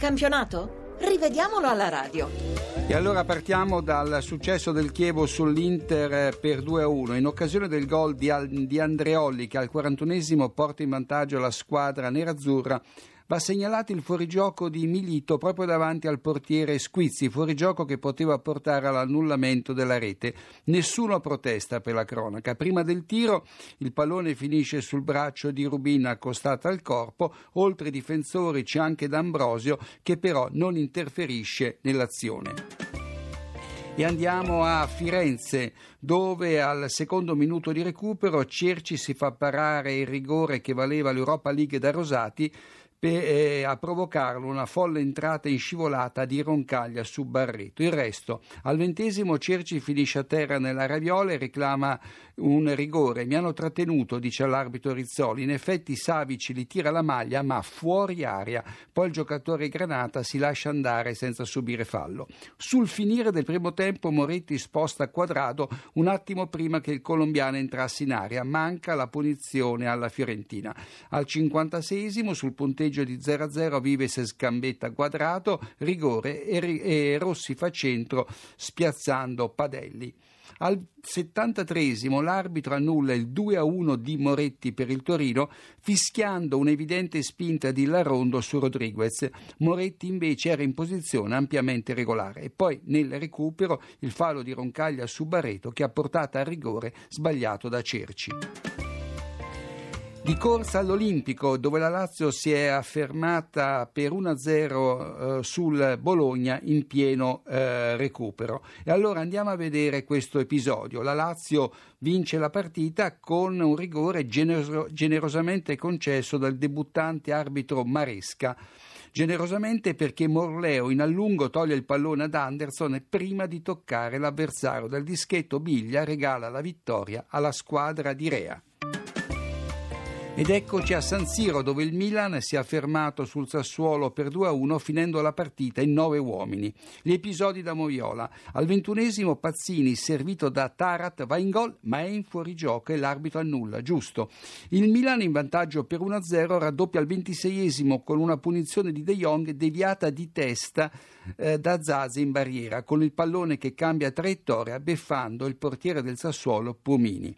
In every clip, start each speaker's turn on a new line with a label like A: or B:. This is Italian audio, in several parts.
A: campionato? Rivediamolo alla radio.
B: E allora partiamo dal successo del Chievo sull'Inter per 2-1. In occasione del gol di, Andreolli che al 41esimo porta in vantaggio la squadra nerazzurra, Va segnalato il fuorigioco di Milito proprio davanti al portiere Squizzi, fuorigioco che poteva portare all'annullamento della rete. Nessuno protesta per la cronaca. Prima del tiro il pallone finisce sul braccio di Rubina accostato al corpo, oltre ai difensori c'è anche D'Ambrosio che però non interferisce nell'azione. E andiamo a Firenze, dove al secondo minuto di recupero Cerci si fa parare il rigore che valeva l'Europa League da Rosati per, eh, a provocarlo una folle entrata in scivolata di Roncaglia su Barreto. Il resto, al ventesimo Cerci finisce a terra nella raviola e reclama un rigore. Mi hanno trattenuto, dice l'arbitro Rizzoli. In effetti Savici li tira la maglia, ma fuori aria. Poi il giocatore Granata si lascia andare senza subire fallo. Sul finire del primo tempo Moretti sposta quadrato un attimo prima che il colombiano entrasse in aria. Manca la punizione alla Fiorentina. Al 56esimo sul punteggio di 0-0 Vives scambetta quadrato, rigore e, e Rossi fa centro spiazzando Padelli. Al 73 l'arbitro annulla il 2-1 di Moretti per il Torino, fischiando un'evidente spinta di Larrondo su Rodriguez. Moretti invece era in posizione ampiamente regolare. E poi nel recupero il fallo di Roncaglia su Barreto che ha portato al rigore sbagliato da Cerci. Di corsa all'Olimpico, dove la Lazio si è affermata per 1-0 eh, sul Bologna in pieno eh, recupero. E allora andiamo a vedere questo episodio. La Lazio vince la partita con un rigore genero- generosamente concesso dal debuttante arbitro Maresca generosamente perché Morleo in allungo toglie il pallone ad Anderson e prima di toccare l'avversario dal dischetto Biglia regala la vittoria alla squadra di Rea. Ed eccoci a San Siro dove il Milan si è fermato sul Sassuolo per 2-1 finendo la partita in nove uomini. Gli episodi da Moviola. Al ventunesimo Pazzini servito da Tarat va in gol ma è in fuorigioco e l'arbitro annulla, giusto. Il Milan in vantaggio per 1-0 raddoppia al ventiseiesimo con una punizione di De Jong deviata di testa eh, da Zaze in barriera con il pallone che cambia traiettoria beffando il portiere del Sassuolo Pumini.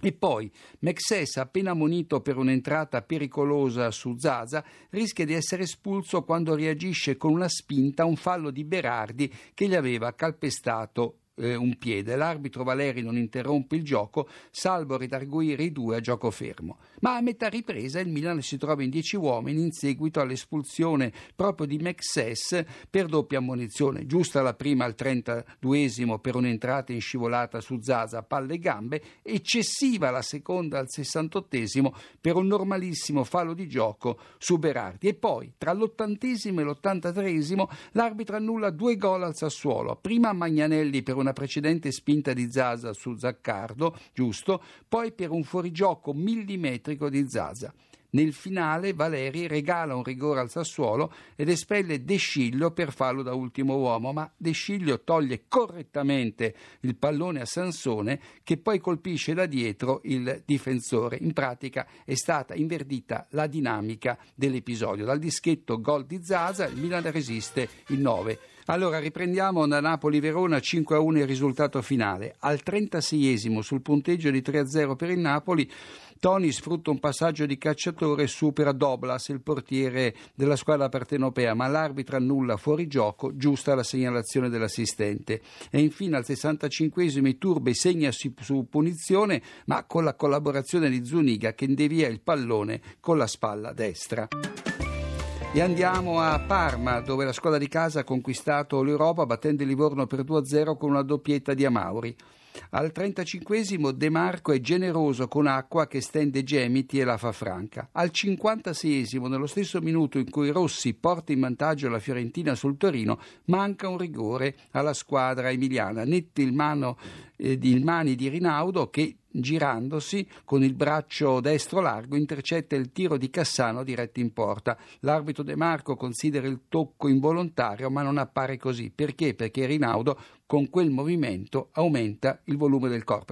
B: E poi Mexes, appena munito per un'entrata pericolosa su Zaza, rischia di essere espulso quando reagisce con una spinta a un fallo di Berardi che gli aveva calpestato eh, un piede. L'arbitro Valeri non interrompe il gioco, salvo redarguire i due a gioco fermo. Ma a metà ripresa il Milan si trova in dieci uomini in seguito all'espulsione proprio di Mexes per doppia ammonizione. Giusta la prima al 32esimo per un'entrata in scivolata su Zaza, palle e gambe, eccessiva la seconda al 68esimo per un normalissimo fallo di gioco su Berardi. E poi, tra l'ottantesimo e l'ottantatreesimo, l'arbitro annulla due gol al Sassuolo. Prima Magnanelli per una una precedente spinta di Zaza su Zaccardo, giusto, poi per un fuorigioco millimetrico di Zaza. Nel finale Valeri regala un rigore al Sassuolo ed espelle De Sciglio per farlo da ultimo uomo, ma De Sciglio toglie correttamente il pallone a Sansone che poi colpisce da dietro il difensore. In pratica è stata inverdita la dinamica dell'episodio. Dal dischetto gol di Zaza il Milan resiste il 9 allora riprendiamo da Napoli-Verona 5-1 il risultato finale. Al 36esimo sul punteggio di 3-0 per il Napoli Toni sfrutta un passaggio di cacciatore e supera Doblas, il portiere della squadra partenopea, ma l'arbitro annulla fuori gioco, giusta la segnalazione dell'assistente. E infine al 65esimo Turbe segna su punizione, ma con la collaborazione di Zuniga che devia il pallone con la spalla destra. E andiamo a Parma, dove la squadra di casa ha conquistato l'Europa battendo il Livorno per 2-0 con una doppietta di Amauri. Al 35 De Marco è generoso con acqua che stende gemiti e la fa franca. Al 56 nello stesso minuto in cui Rossi porta in vantaggio la Fiorentina sul Torino, manca un rigore alla squadra emiliana. Nette il, mano, eh, il mani di Rinaudo che girandosi con il braccio destro largo intercetta il tiro di Cassano diretto in porta. L'arbitro De Marco considera il tocco involontario ma non appare così. Perché? Perché Rinaudo con quel movimento aumenta il volume del corpo.